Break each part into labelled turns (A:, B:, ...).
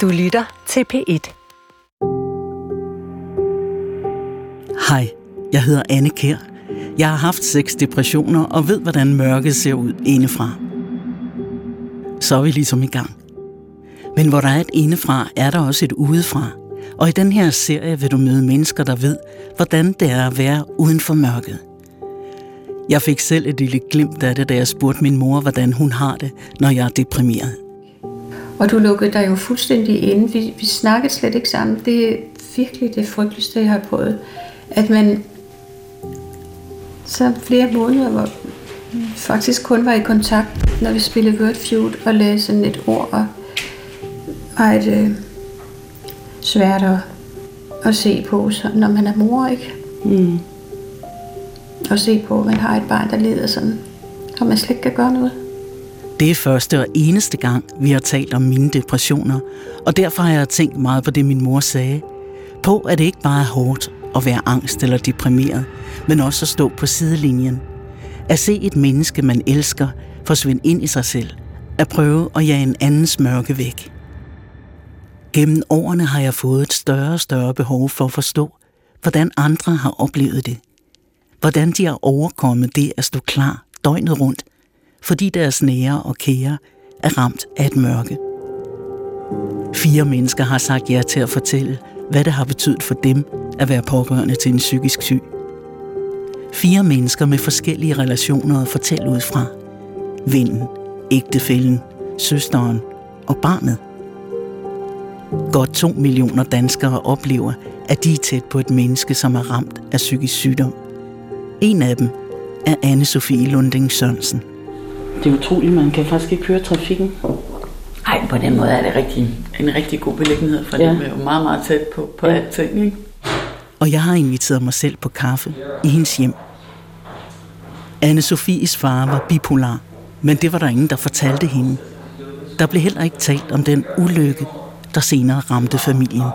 A: Du lytter til P1.
B: Hej, jeg hedder Anne Kær. Jeg har haft seks depressioner og ved, hvordan mørket ser ud indefra. Så er vi ligesom i gang. Men hvor der er et indefra, er der også et udefra. Og i den her serie vil du møde mennesker, der ved, hvordan det er at være uden for mørket. Jeg fik selv et lille glimt af det, da jeg spurgte min mor, hvordan hun har det, når jeg er deprimeret.
C: Og du lukkede dig jo fuldstændig inde. Vi, vi snakkede slet ikke sammen. Det er virkelig det frygteligste, jeg har prøvet. At man så flere måneder, hvor faktisk kun var i kontakt, når vi spillede Word Feud og lagde sådan et ord og var et øh, svært at, at se på, så, når man er mor, ikke?
B: Mm.
C: Og se på, at man har et barn, der lider sådan, og man slet ikke kan gøre noget.
B: Det er første og eneste gang, vi har talt om mine depressioner, og derfor har jeg tænkt meget på det, min mor sagde. På, at det ikke bare er hårdt at være angst eller deprimeret, men også at stå på sidelinjen. At se et menneske, man elsker, forsvinde ind i sig selv. At prøve at jage en andens mørke væk. Gennem årene har jeg fået et større og større behov for at forstå, hvordan andre har oplevet det. Hvordan de har overkommet det at stå klar døgnet rundt, fordi deres nære og kære er ramt af et mørke. Fire mennesker har sagt ja til at fortælle, hvad det har betydet for dem at være pårørende til en psykisk syg. Fire mennesker med forskellige relationer at fortælle ud fra. Vinden, ægtefælden, søsteren og barnet. Godt to millioner danskere oplever, at de er tæt på et menneske, som er ramt af psykisk sygdom. En af dem er anne Sofie Lunding Sørensen. Det er utroligt, man kan faktisk ikke høre trafikken.
D: Nej, på den måde er det rigtig, en rigtig god beliggenhed, for ja. det er jo meget, meget tæt på, på ja. alting. Ikke?
B: Og jeg har inviteret mig selv på kaffe i hendes hjem. anne Sofies far var bipolar, men det var der ingen, der fortalte hende. Der blev heller ikke talt om den ulykke, der senere ramte familien.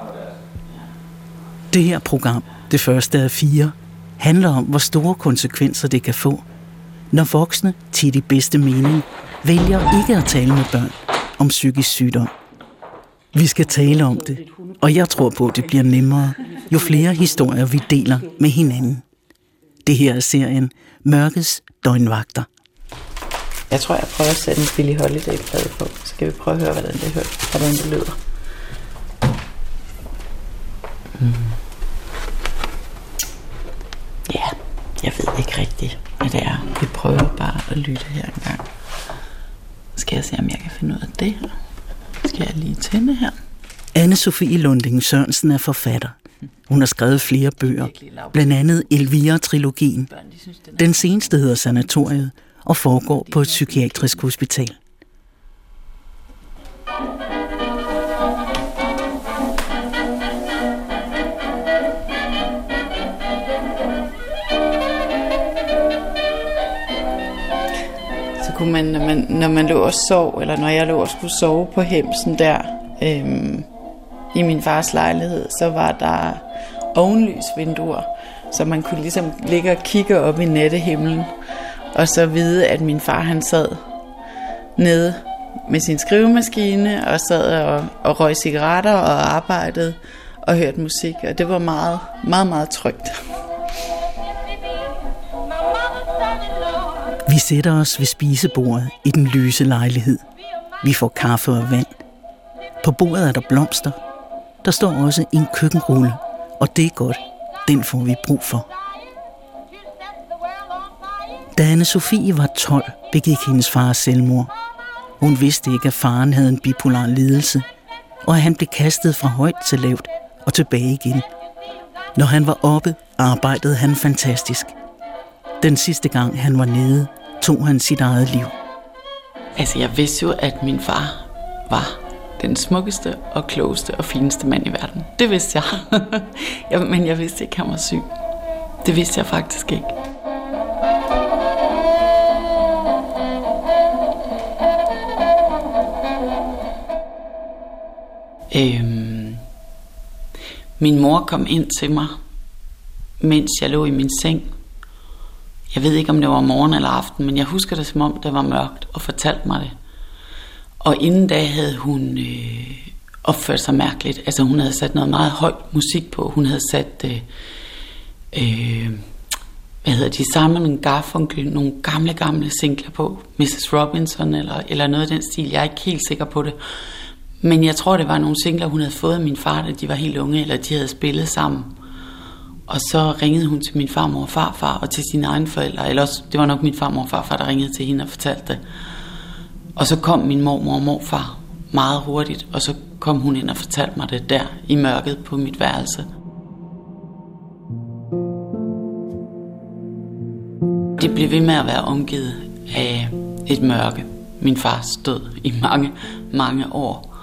B: Det her program, det første af fire, handler om, hvor store konsekvenser det kan få, når voksne til de bedste mening vælger ikke at tale med børn om psykisk sygdom. Vi skal tale om det, og jeg tror på, at det bliver nemmere, jo flere historier vi deler med hinanden. Det her er serien Mørkets Døgnvagter.
D: Jeg tror, jeg prøver at sætte en Billy Holiday-plade på. Så skal vi prøve at høre, hvordan det, hører, hvordan det lyder. Mm. Ja, jeg ved ikke rigtigt, hvad det er. Vi prøver bare at lytte her en gang. Skal jeg se, om jeg kan finde ud af det her. Skal jeg lige tænde her.
B: Anne-Sophie Lunding Sørensen er forfatter. Hun har skrevet flere bøger, blandt andet Elvira-trilogien. Den seneste hedder Sanatoriet og foregår på et psykiatrisk hospital.
D: Kunne man, når man, når man lå og sov, eller når jeg lå og skulle sove på hemsen der, øhm, i min fars lejlighed, så var der ovenlysvinduer, så man kunne ligesom ligge og kigge op i nattehimlen, og så vide, at min far han sad nede med sin skrivemaskine, og sad og, og røg cigaretter og arbejdede og hørte musik, og det var meget, meget, meget trygt.
B: Vi sætter os ved spisebordet i den lyse lejlighed. Vi får kaffe og vand. På bordet er der blomster. Der står også en køkkenrulle, og det er godt. Den får vi brug for. Da anne Sofie var 12, begik hendes far selvmord. Hun vidste ikke, at faren havde en bipolar lidelse, og at han blev kastet fra højt til lavt og tilbage igen. Når han var oppe, arbejdede han fantastisk. Den sidste gang han var nede, tog han sit eget liv.
D: Altså, jeg vidste jo, at min far var den smukkeste og klogeste og fineste mand i verden. Det vidste jeg. men jeg vidste ikke, at han var syg. Det vidste jeg faktisk ikke. Øhm, min mor kom ind til mig, mens jeg lå i min seng jeg ved ikke, om det var morgen eller aften, men jeg husker det, som om det var mørkt, og fortalte mig det. Og inden da havde hun øh, opført sig mærkeligt. Altså hun havde sat noget meget højt musik på. Hun havde sat, øh, øh, hvad hedder de, Simon Garfunkel, nogle gamle, gamle singler på. Mrs. Robinson eller, eller noget af den stil. Jeg er ikke helt sikker på det. Men jeg tror, det var nogle singler, hun havde fået af min far, da de var helt unge, eller de havde spillet sammen. Og så ringede hun til min farmor og farfar og til sine egne forældre. Eller også, det var nok min farmor og farfar, der ringede til hende og fortalte det. Og så kom min mormor og morfar meget hurtigt, og så kom hun ind og fortalte mig det der i mørket på mit værelse. Det blev ved med at være omgivet af et mørke. Min far stod i mange, mange år.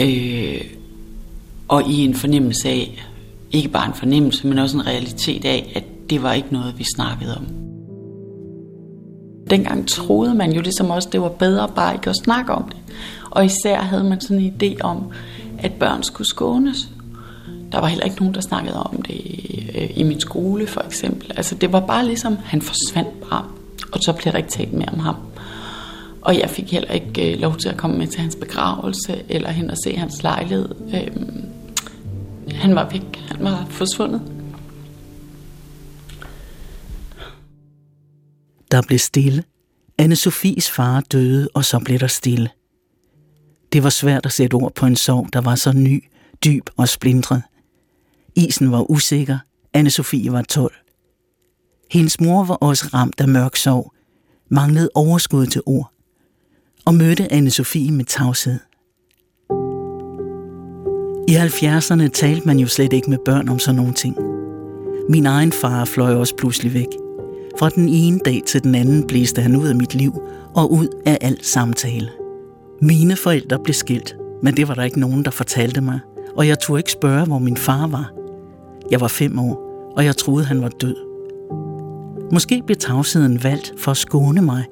D: Øh, og i en fornemmelse af, ikke bare en fornemmelse, men også en realitet af, at det var ikke noget, vi snakkede om. Dengang troede man jo ligesom også, det var bedre bare ikke at snakke om det. Og især havde man sådan en idé om, at børn skulle skånes. Der var heller ikke nogen, der snakkede om det øh, i min skole for eksempel. Altså det var bare ligesom, han forsvandt bare, og så blev der ikke talt mere om ham. Og jeg fik heller ikke øh, lov til at komme med til hans begravelse, eller hen og se hans lejlighed. Øhm, han var væk, han var forsvundet.
B: Der blev stille. anne Sofies far døde, og så blev der stille. Det var svært at sætte ord på en sorg, der var så ny, dyb og splindret. Isen var usikker. anne Sofie var 12. Hendes mor var også ramt af mørk sorg, manglede overskud til ord, og mødte anne Sofie med tavshed. I 70'erne talte man jo slet ikke med børn om sådan nogle ting. Min egen far fløj også pludselig væk. Fra den ene dag til den anden blæste han ud af mit liv og ud af al samtale. Mine forældre blev skilt, men det var der ikke nogen, der fortalte mig, og jeg turde ikke spørge, hvor min far var. Jeg var fem år, og jeg troede, han var død. Måske blev tavsheden valgt for at skåne mig,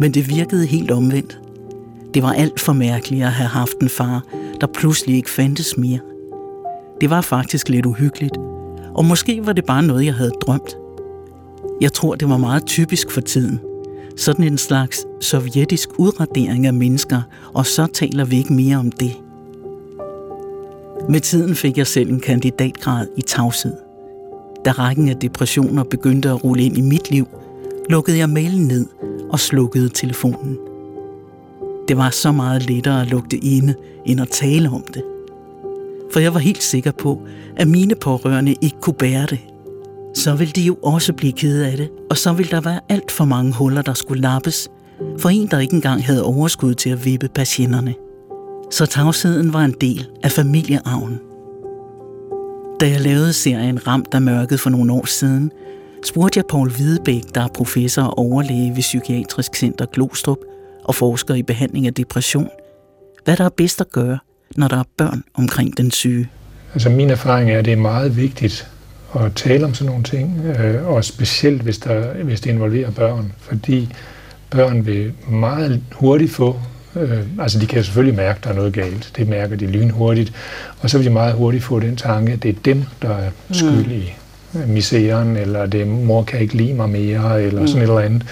B: men det virkede helt omvendt. Det var alt for mærkeligt at have haft en far, der pludselig ikke fandtes mere. Det var faktisk lidt uhyggeligt, og måske var det bare noget, jeg havde drømt. Jeg tror, det var meget typisk for tiden. Sådan en slags sovjetisk udradering af mennesker, og så taler vi ikke mere om det. Med tiden fik jeg selv en kandidatgrad i tavshed. Da rækken af depressioner begyndte at rulle ind i mit liv, lukkede jeg mailen ned og slukkede telefonen. Det var så meget lettere at lugte inde, end at tale om det. For jeg var helt sikker på, at mine pårørende ikke kunne bære det. Så ville de jo også blive kede af det, og så ville der være alt for mange huller, der skulle lappes, for en, der ikke engang havde overskud til at vippe patienterne. Så tavsheden var en del af familiearven. Da jeg lavede serien Ramt af mørket for nogle år siden, spurgte jeg Paul Hvidebæk, der er professor og overlæge ved Psykiatrisk Center Glostrup, og forsker i behandling af depression, hvad der er bedst at gøre, når der er børn omkring den syge.
A: Altså min erfaring er, at det er meget vigtigt at tale om sådan nogle ting, øh, og specielt hvis, der, hvis det involverer børn, fordi børn vil meget hurtigt få, øh, altså de kan selvfølgelig mærke, at der er noget galt, det mærker de lynhurtigt, og så vil de meget hurtigt få den tanke, at det er dem, der er skyld i misæren, eller det mor kan ikke lide mig mere, eller mm. sådan et eller andet.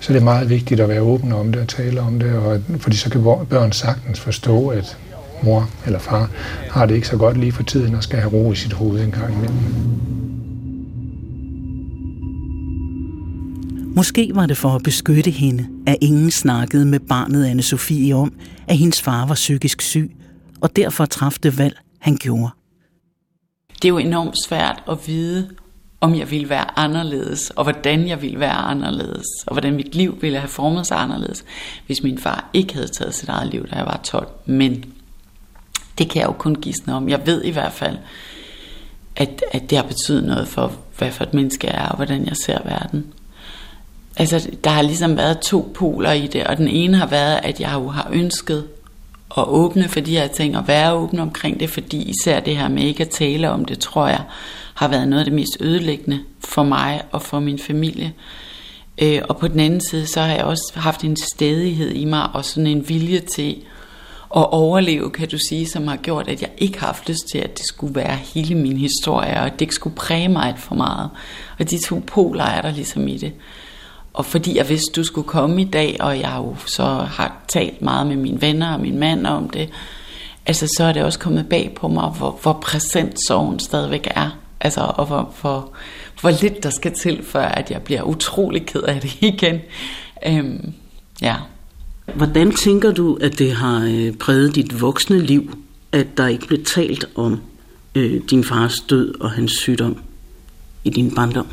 A: Så det er meget vigtigt at være åben om det og tale om det, og, fordi så kan børn sagtens forstå, at mor eller far har det ikke så godt lige for tiden og skal have ro i sit hoved en gang imellem.
B: Måske var det for at beskytte hende, at ingen snakkede med barnet anne Sofie om, at hendes far var psykisk syg, og derfor træffede det valg, han gjorde.
D: Det er jo enormt svært at vide, om jeg ville være anderledes, og hvordan jeg ville være anderledes, og hvordan mit liv ville have formet sig anderledes, hvis min far ikke havde taget sit eget liv, da jeg var 12. Men det kan jeg jo kun gisne om. Jeg ved i hvert fald, at, at det har betydet noget for, hvad for et menneske jeg er, og hvordan jeg ser verden. Altså, der har ligesom været to poler i det, og den ene har været, at jeg jo har ønsket at åbne for de her ting, og være åben omkring det, fordi især det her med ikke at tale om det, tror jeg, har været noget af det mest ødelæggende for mig og for min familie. Øh, og på den anden side, så har jeg også haft en stedighed i mig, og sådan en vilje til at overleve, kan du sige, som har gjort, at jeg ikke har haft lyst til, at det skulle være hele min historie, og at det ikke skulle præge mig alt for meget. Og de to poler er der ligesom i det. Og fordi jeg vidste, du skulle komme i dag, og jeg jo så har talt meget med mine venner og min mand om det, altså så er det også kommet bag på mig, hvor, hvor præsent sorgen stadigvæk er. Altså, og hvor, hvor, hvor lidt der skal til, før at jeg bliver utrolig ked af det igen. Øhm, ja.
B: Hvordan tænker du, at det har øh, præget dit voksne liv, at der ikke blev talt om øh, din fars død og hans sygdom i din barndom?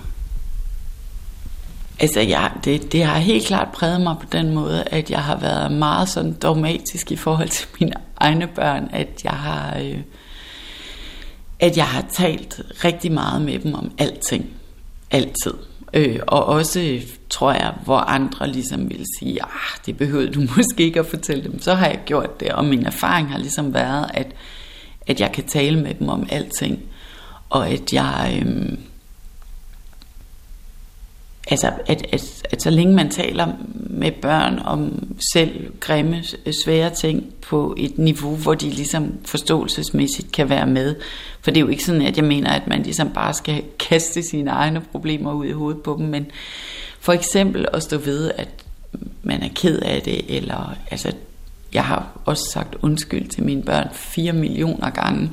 D: Altså, ja, det, det har helt klart præget mig på den måde, at jeg har været meget sådan dogmatisk i forhold til mine egne børn, at jeg har, øh, at jeg har talt rigtig meget med dem om alting. Altid. Øh, og også, tror jeg, hvor andre ligesom vil sige, ah, det behøvede du måske ikke at fortælle dem, så har jeg gjort det. Og min erfaring har ligesom været, at, at jeg kan tale med dem om alting. Og at jeg... Øh, altså, at, at, at så længe man taler med børn om selv grimme, svære ting på et niveau, hvor de ligesom forståelsesmæssigt kan være med. For det er jo ikke sådan, at jeg mener, at man ligesom bare skal kaste sine egne problemer ud i hovedet på dem, men for eksempel at stå ved, at man er ked af det, eller altså, jeg har også sagt undskyld til mine børn fire millioner gange.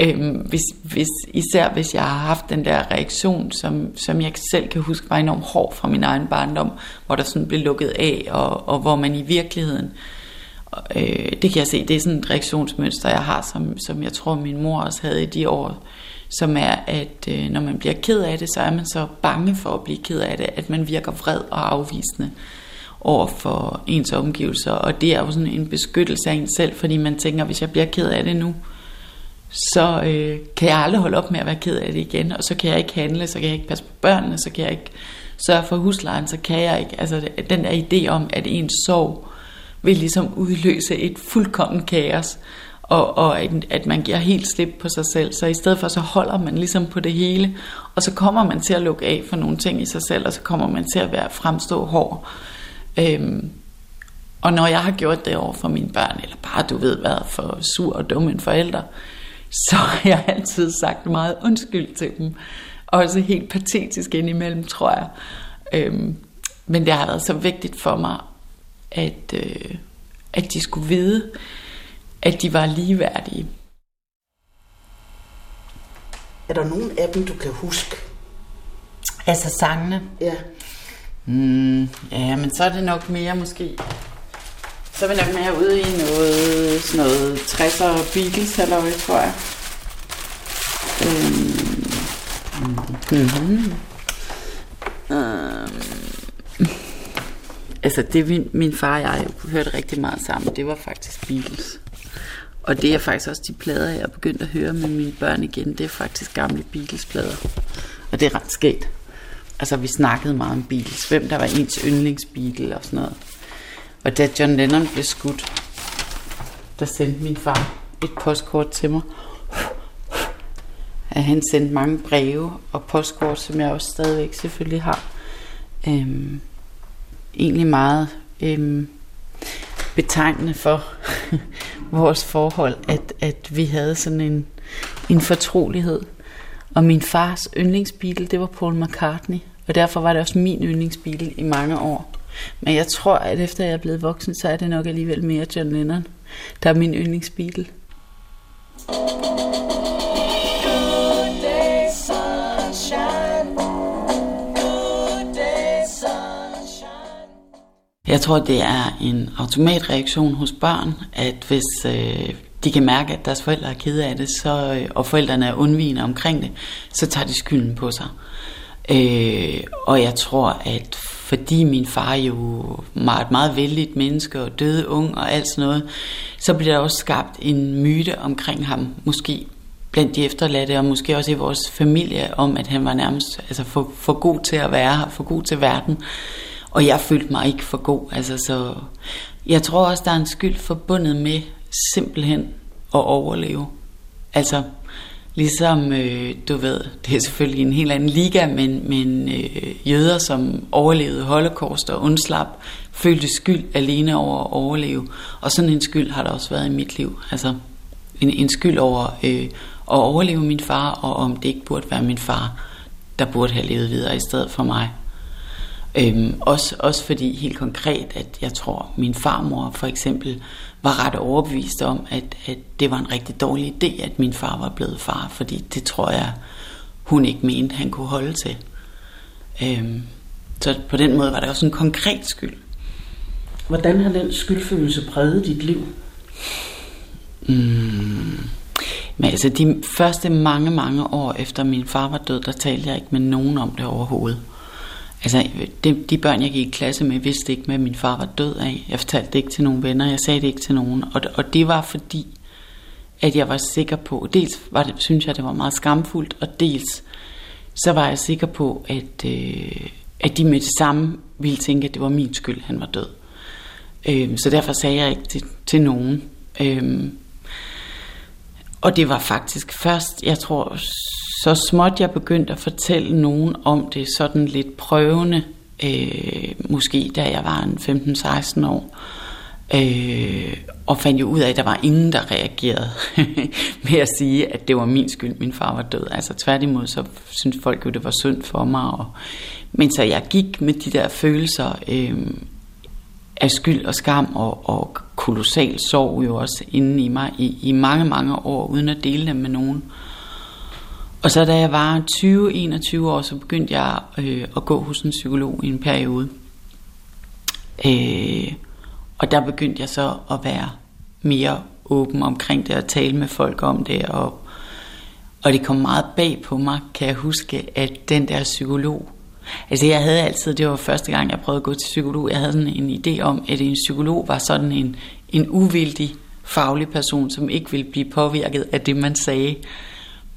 D: Øhm, hvis, hvis, især hvis jeg har haft den der reaktion, som, som jeg selv kan huske var enormt hård fra min egen barndom, hvor der sådan blev lukket af, og, og hvor man i virkeligheden, øh, det kan jeg se, det er sådan et reaktionsmønster, jeg har, som, som jeg tror min mor også havde i de år, som er, at øh, når man bliver ked af det, så er man så bange for at blive ked af det, at man virker vred og afvisende over for ens omgivelser, og det er jo sådan en beskyttelse af en selv, fordi man tænker, hvis jeg bliver ked af det nu, så øh, kan jeg aldrig holde op med at være ked af det igen, og så kan jeg ikke handle, så kan jeg ikke passe på børnene, så kan jeg ikke sørge for huslejen, så kan jeg ikke, altså den der idé om, at ens sorg vil ligesom udløse et fuldkommen kaos, og, og at man giver helt slip på sig selv, så i stedet for så holder man ligesom på det hele, og så kommer man til at lukke af for nogle ting i sig selv, og så kommer man til at være fremstå hård. Øhm, og når jeg har gjort det over for mine børn, eller bare du ved hvad, for sur og dum en forælder, så har jeg altid sagt meget undskyld til dem. Også helt patetisk indimellem, tror jeg. Øhm, men det har været så vigtigt for mig, at, øh, at de skulle vide, at de var ligeværdige.
B: Er der nogen af dem, du kan huske?
D: Altså sangene?
B: Ja.
D: Mm, ja, men så er det nok mere måske... Så er vi nok mere ude i noget, sådan noget 60'er Beatles, eller hvad, tror jeg. Øhm, mm-hmm. øhm, altså det min, min far og jeg hørte rigtig meget sammen, det var faktisk Beatles. Og det er faktisk også de plader, jeg er begyndt at høre med mine børn igen. Det er faktisk gamle Beatles-plader. Og det er ret sket. Altså, vi snakkede meget om Beatles. Hvem der var ens yndlingsbeatle og sådan noget. Og da John Lennon blev skudt, der sendte min far et postkort til mig. At han sendte mange breve og postkort, som jeg også stadigvæk selvfølgelig har. Øhm, egentlig meget øhm, betegnende for vores forhold, at, at vi havde sådan en, en fortrolighed. Og min fars yndlingsbil, det var Paul McCartney. Og derfor var det også min yndlingsbil i mange år. Men jeg tror, at efter jeg er blevet voksen, så er det nok alligevel mere John Lennon, der er min yndlingsbeatle. Jeg tror, det er en automatreaktion hos børn, at hvis øh, de kan mærke, at deres forældre er kede af det, så, øh, og forældrene er undvigende omkring det, så tager de skylden på sig. Øh, og jeg tror, at fordi min far jo var et meget vældigt menneske og døde ung og alt sådan noget, så bliver der også skabt en myte omkring ham, måske blandt de efterladte, og måske også i vores familie, om at han var nærmest altså for, for god til at være her, for god til verden. Og jeg følte mig ikke for god. Altså, så jeg tror også, der er en skyld forbundet med simpelthen at overleve. Altså, Ligesom, øh, du ved, det er selvfølgelig en helt anden liga, men, men øh, jøder, som overlevede holocaust og undslap, følte skyld alene over at overleve. Og sådan en skyld har der også været i mit liv. Altså en, en skyld over øh, at overleve min far, og om det ikke burde være min far, der burde have levet videre i stedet for mig. Øhm, også, også fordi helt konkret, at jeg tror, min farmor for eksempel var ret overbevist om, at, at det var en rigtig dårlig idé, at min far var blevet far, fordi det tror jeg, hun ikke mente, han kunne holde til. Øhm, så på den måde var det også en konkret skyld.
B: Hvordan har den skyldfølelse præget dit liv?
D: Mm. Men altså de første mange, mange år efter min far var død, der talte jeg ikke med nogen om det overhovedet. Altså, de, de børn, jeg gik i klasse med, vidste ikke, hvad min far var død af. Jeg fortalte det ikke til nogen venner, jeg sagde det ikke til nogen. Og, og det var fordi, at jeg var sikker på, dels var det, synes jeg, det var meget skamfuldt, og dels så var jeg sikker på, at, øh, at de med det samme ville tænke, at det var min skyld, han var død. Øh, så derfor sagde jeg ikke til, til nogen. Øh, og det var faktisk først, jeg tror, så småt jeg begyndte at fortælle nogen om det sådan lidt prøvende, øh, måske da jeg var en 15-16 år. Øh, og fandt jo ud af, at der var ingen, der reagerede med at sige, at det var min skyld, min far var død. Altså tværtimod, så synes folk jo, det var synd for mig. Og, men så jeg gik med de der følelser øh, af skyld og skam og, og kolossal sorg jo også inde i mig i, i mange, mange år, uden at dele dem med nogen. Og så da jeg var 20-21 år, så begyndte jeg øh, at gå hos en psykolog i en periode. Øh, og der begyndte jeg så at være mere åben omkring det og tale med folk om det. Og, og det kom meget bag på mig, kan jeg huske, at den der psykolog, altså jeg havde altid, det var første gang jeg prøvede at gå til psykolog, jeg havde sådan en idé om, at en psykolog var sådan en, en uvildig faglig person, som ikke ville blive påvirket af det, man sagde.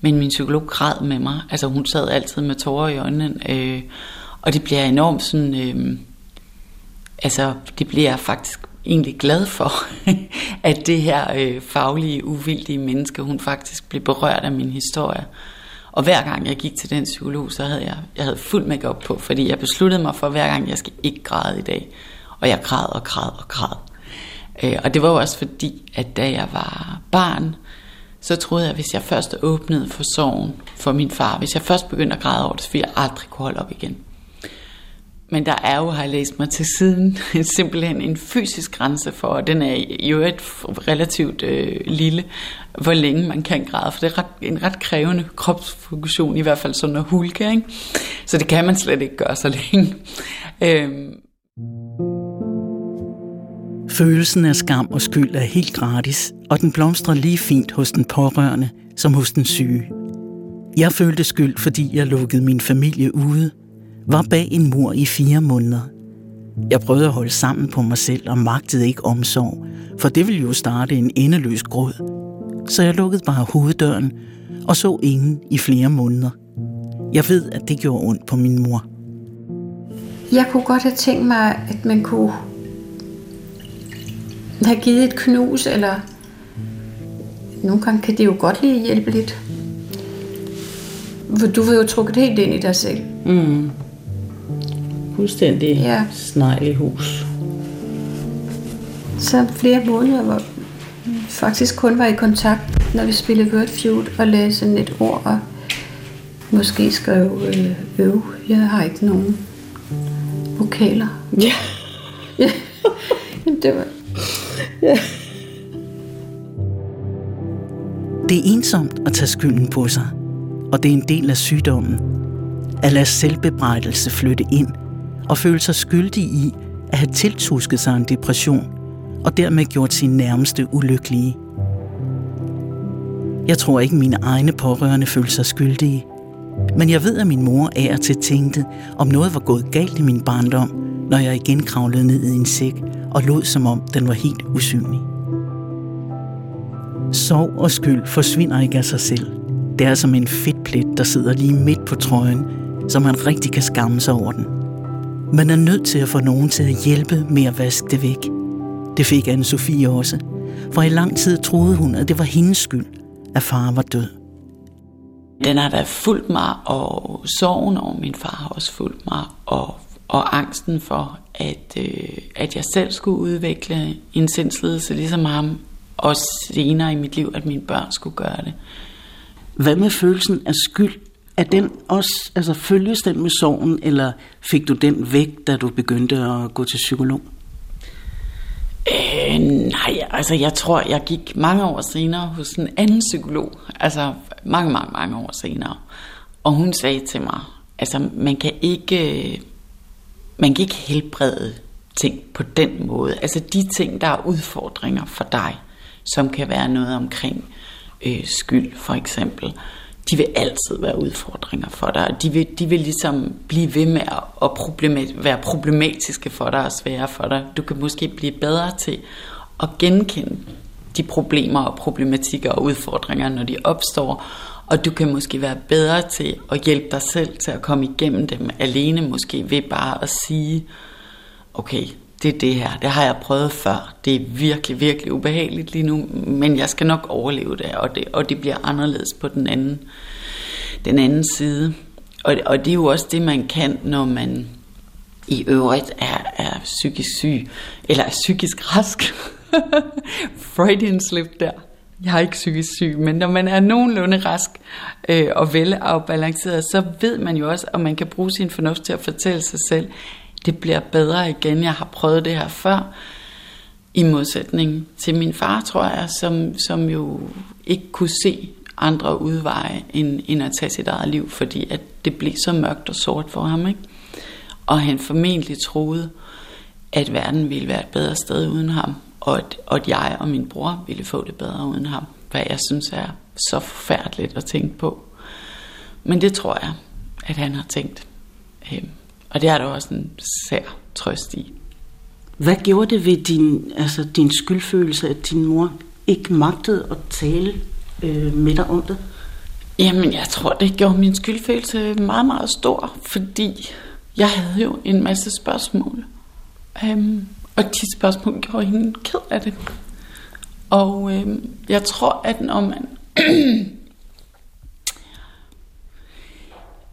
D: Men min psykolog græd med mig. Altså hun sad altid med tårer i øjnene. Øh, og det bliver enormt sådan... Øh, altså det bliver jeg faktisk egentlig glad for, at det her øh, faglige, uvildige menneske, hun faktisk blev berørt af min historie. Og hver gang jeg gik til den psykolog, så havde jeg, jeg havde fuld makeup på, fordi jeg besluttede mig for, hver gang jeg skal ikke græde i dag. Og jeg græd og græd og græd. Øh, og det var jo også fordi, at da jeg var barn, så troede jeg, at hvis jeg først åbnede for sorgen for min far, hvis jeg først begyndte at græde over det, så ville jeg aldrig kunne holde op igen. Men der er jo, har jeg læst mig til siden, simpelthen en fysisk grænse for, og den er jo et relativt øh, lille, hvor længe man kan græde, for det er ret, en ret krævende kropsfunktion, i hvert fald sådan noget hulke, ikke? Så det kan man slet ikke gøre så længe. øhm.
B: Følelsen af skam og skyld er helt gratis, og den blomstrer lige fint hos den pårørende som hos den syge. Jeg følte skyld, fordi jeg lukkede min familie ude, var bag en mur i fire måneder. Jeg prøvede at holde sammen på mig selv og magtede ikke omsorg, for det ville jo starte en endeløs gråd. Så jeg lukkede bare hoveddøren og så ingen i flere måneder. Jeg ved, at det gjorde ondt på min mor.
C: Jeg kunne godt have tænkt mig, at man kunne have givet et knus, eller nogle gange kan det jo godt lige hjælpe lidt. For du vil jo trukket helt ind i dig selv.
B: Mm. Fuldstændig ja. snegl i hus.
C: Så flere måneder, hvor vi faktisk kun var i kontakt, når vi spillede Word Feud og lagde sådan et ord og måske skrev øh, øv. Jeg har ikke nogen vokaler.
B: Ja.
C: ja. det var...
B: Ja. Det er ensomt at tage skylden på sig, og det er en del af sygdommen. At lade selvbebrejdelse flytte ind og føle sig skyldig i at have tiltusket sig en depression og dermed gjort sin nærmeste ulykkelige. Jeg tror ikke, mine egne pårørende følte sig skyldige, men jeg ved, at min mor er til tænkte, om noget var gået galt i min barndom, når jeg igen kravlede ned i en sæk og lod som om den var helt usynlig. Sorg og skyld forsvinder ikke af sig selv. Det er som en fedtplet, der sidder lige midt på trøjen, så man rigtig kan skamme sig over den. Man er nødt til at få nogen til at hjælpe med at vaske det væk. Det fik anne Sofie også, for i lang tid troede hun, at det var hendes skyld, at far var død.
D: Den har da fulgt mig, og sorgen over min far har også fulgt mig, og, og angsten for, at, øh, at jeg selv skulle udvikle en sindslidelse ligesom ham, og senere i mit liv, at mine børn skulle gøre det.
B: Hvad med følelsen af skyld er den også, altså følges den med sorgen, eller fik du den væk, da du begyndte at gå til psykolog?
D: Øh, nej, altså jeg tror, jeg gik mange år senere hos en anden psykolog. Altså mange, mange, mange år senere. Og hun sagde til mig, altså man kan ikke, man kan ikke helbrede ting på den måde. Altså de ting, der er udfordringer for dig, som kan være noget omkring øh, skyld for eksempel, de vil altid være udfordringer for dig. De vil, de vil ligesom blive ved med at problemat, være problematiske for dig og svære for dig. Du kan måske blive bedre til at genkende de problemer og problematikker og udfordringer, når de opstår. Og du kan måske være bedre til at hjælpe dig selv til at komme igennem dem alene, måske ved bare at sige, okay, det er det her, det har jeg prøvet før. Det er virkelig, virkelig ubehageligt lige nu, men jeg skal nok overleve det, og det, og det bliver anderledes på den anden, den anden side. Og, og det er jo også det, man kan, når man i øvrigt er, er psykisk syg, eller er psykisk rask. Freudian slip der. Jeg er ikke psykisk syg, men når man er nogenlunde rask øh, og velafbalanceret, så ved man jo også, at man kan bruge sin fornuft til at fortælle sig selv, det bliver bedre igen. Jeg har prøvet det her før. I modsætning til min far, tror jeg, som, som jo ikke kunne se andre udveje end, end at tage sit eget liv, fordi at det blev så mørkt og sort for ham. Ikke? Og han formentlig troede, at verden ville være et bedre sted uden ham, og at, og at jeg og min bror ville få det bedre uden ham, hvad jeg synes er så forfærdeligt at tænke på. Men det tror jeg, at han har tænkt. Øhm, og det er der også en sær trøst i.
B: Hvad gjorde det ved din, altså din skyldfølelse, at din mor ikke magtede at tale øh, med dig om det?
D: Jamen, jeg tror, det gjorde min skyldfølelse meget, meget stor, fordi jeg havde jo en masse spørgsmål. Um, og de spørgsmål gjorde hende ked af det. Og øh, jeg tror, at når man...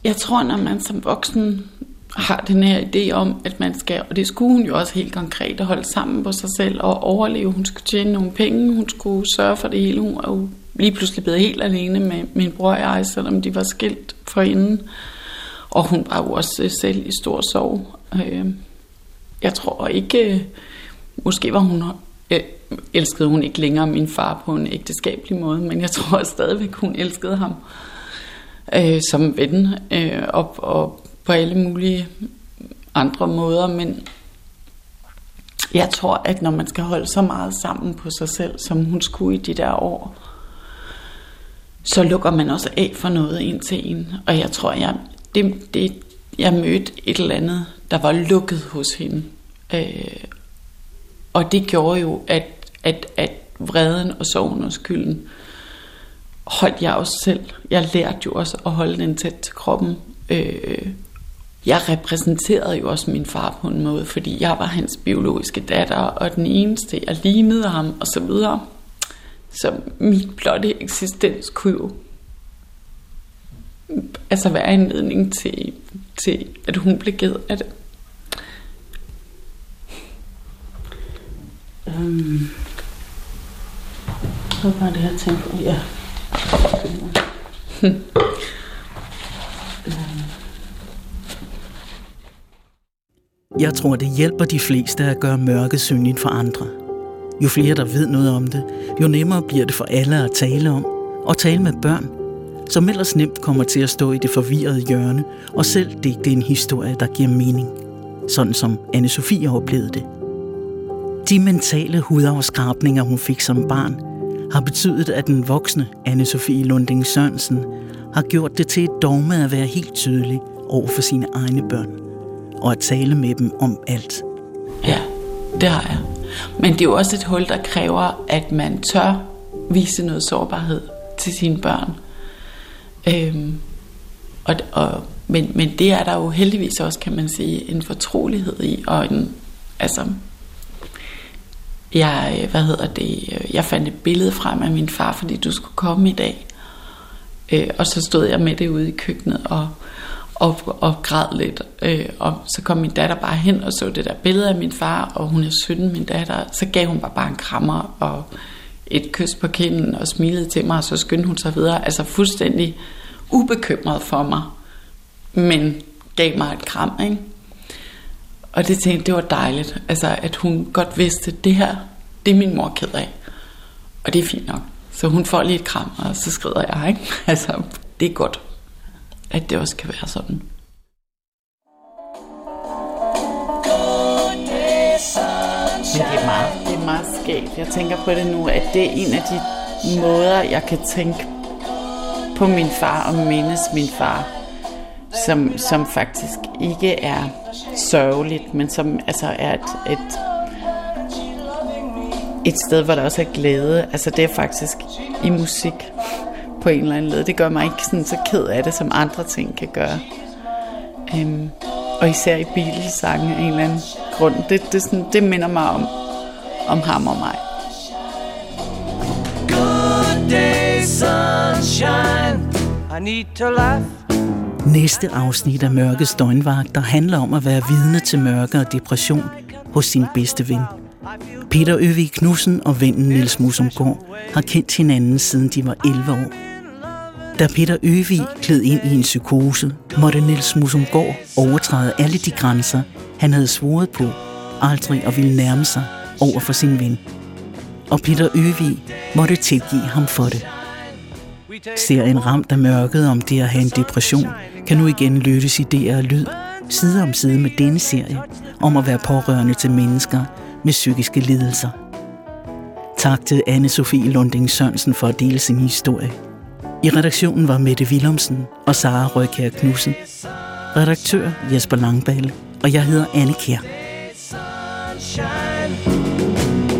D: jeg tror, når man som voksen har den her idé om, at man skal, og det skulle hun jo også helt konkret, at holde sammen på sig selv og overleve. Hun skulle tjene nogle penge, hun skulle sørge for det hele. Hun er jo lige pludselig blevet helt alene med min bror og jeg, selvom de var skilt for inden. Og hun var jo også øh, selv i stor sorg. Øh, jeg tror ikke, måske var hun, øh, elskede hun ikke længere min far på en ægteskabelig måde, men jeg tror stadigvæk, hun elskede ham øh, som ven øh, og, og på alle mulige andre måder, men jeg tror, at når man skal holde så meget sammen på sig selv, som hun skulle i de der år, så lukker man også af for noget ind til en. Og jeg tror, jeg, det, det, jeg mødte et eller andet, der var lukket hos hende. Øh, og det gjorde jo, at, at, at vreden og sorgen og skylden holdt jeg også selv. Jeg lærte jo også at holde den tæt til kroppen. Øh, jeg repræsenterede jo også min far på en måde, fordi jeg var hans biologiske datter, og den eneste, jeg lignede ham, og så videre. Så min blotte eksistens kunne jo altså være en ledning til, til, at hun blev ked af det.
B: Um, hvad var det, jeg tænkte Ja. Jeg tror, det hjælper de fleste at gøre mørket synligt for andre. Jo flere, der ved noget om det, jo nemmere bliver det for alle at tale om, og tale med børn, som ellers nemt kommer til at stå i det forvirrede hjørne og selv digte en historie, der giver mening. Sådan som anne Sofie oplevede det. De mentale hudafskrabninger, hun fik som barn, har betydet, at den voksne anne Sofie Lunding Sørensen har gjort det til et dogme at være helt tydelig over for sine egne børn og at tale med dem om alt.
D: Ja, det har jeg. Men det er jo også et hul, der kræver, at man tør vise noget sårbarhed til sine børn. Øhm, og, og, men, men det er der jo heldigvis også, kan man sige, en fortrolighed i, og en, altså, jeg, øh, hvad hedder det, øh, jeg fandt et billede frem af min far, fordi du skulle komme i dag. Øh, og så stod jeg med det ude i køkkenet, og og, og græd lidt. Øh, og så kom min datter bare hen og så det der billede af min far, og hun er 17, min datter. Så gav hun bare, bare en krammer og et kys på kinden og smilede til mig, og så skyndte hun sig videre. Altså fuldstændig ubekymret for mig, men gav mig et kram, ikke? Og det tænkte det var dejligt, altså at hun godt vidste, det her, det er min mor ked af. Og det er fint nok. Så hun får lige et kram, og så skrider jeg, ikke? Altså, det er godt, at det også kan være sådan. Men det er meget, det er meget skægt. Jeg tænker på det nu, at det er en af de måder, jeg kan tænke på min far og mindes min far, som, som faktisk ikke er sørgeligt, men som altså er et, et, et sted, hvor der også er glæde. Altså det er faktisk i musik på en eller anden led. Det gør mig ikke sådan så ked af det, som andre ting kan gøre. Øhm, og især i bilsange af en eller anden grund. Det, det, sådan, det minder mig om, om ham og mig. Good day,
B: sunshine. I need to laugh. Næste afsnit af Mørkets døgnvagter handler om at være vidne til mørke og depression hos sin bedste ven. Peter Øvig Knudsen og vennen Niels Musumgaard har kendt hinanden siden de var 11 år. Da Peter Øvig kled ind i en psykose, måtte Niels Musumgaard overtræde alle de grænser, han havde svoret på, aldrig at ville nærme sig over for sin ven. Og Peter Øvig måtte tilgive ham for det. Serien Ramt af mørket om det at have en depression kan nu igen lyttes i DR Lyd, side om side med denne serie om at være pårørende til mennesker med psykiske lidelser. Tak til anne Sofie Lunding Sørensen for at dele sin historie. I redaktionen var Mette Willumsen og Sara Røykær Knudsen. Redaktør Jesper Langballe, og jeg hedder Anne Kjær.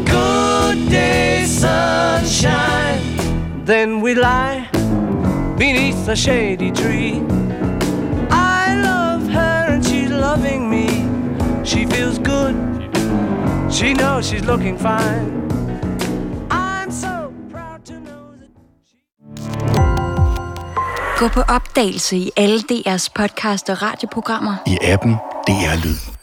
B: Good day, sunshine. Then we lie beneath a shady tree. I love her and she's loving me. She feels good. She knows she's looking fine.
E: Gå på opdagelse i alle DR's podcast og radioprogrammer.
F: I appen DR Lyd.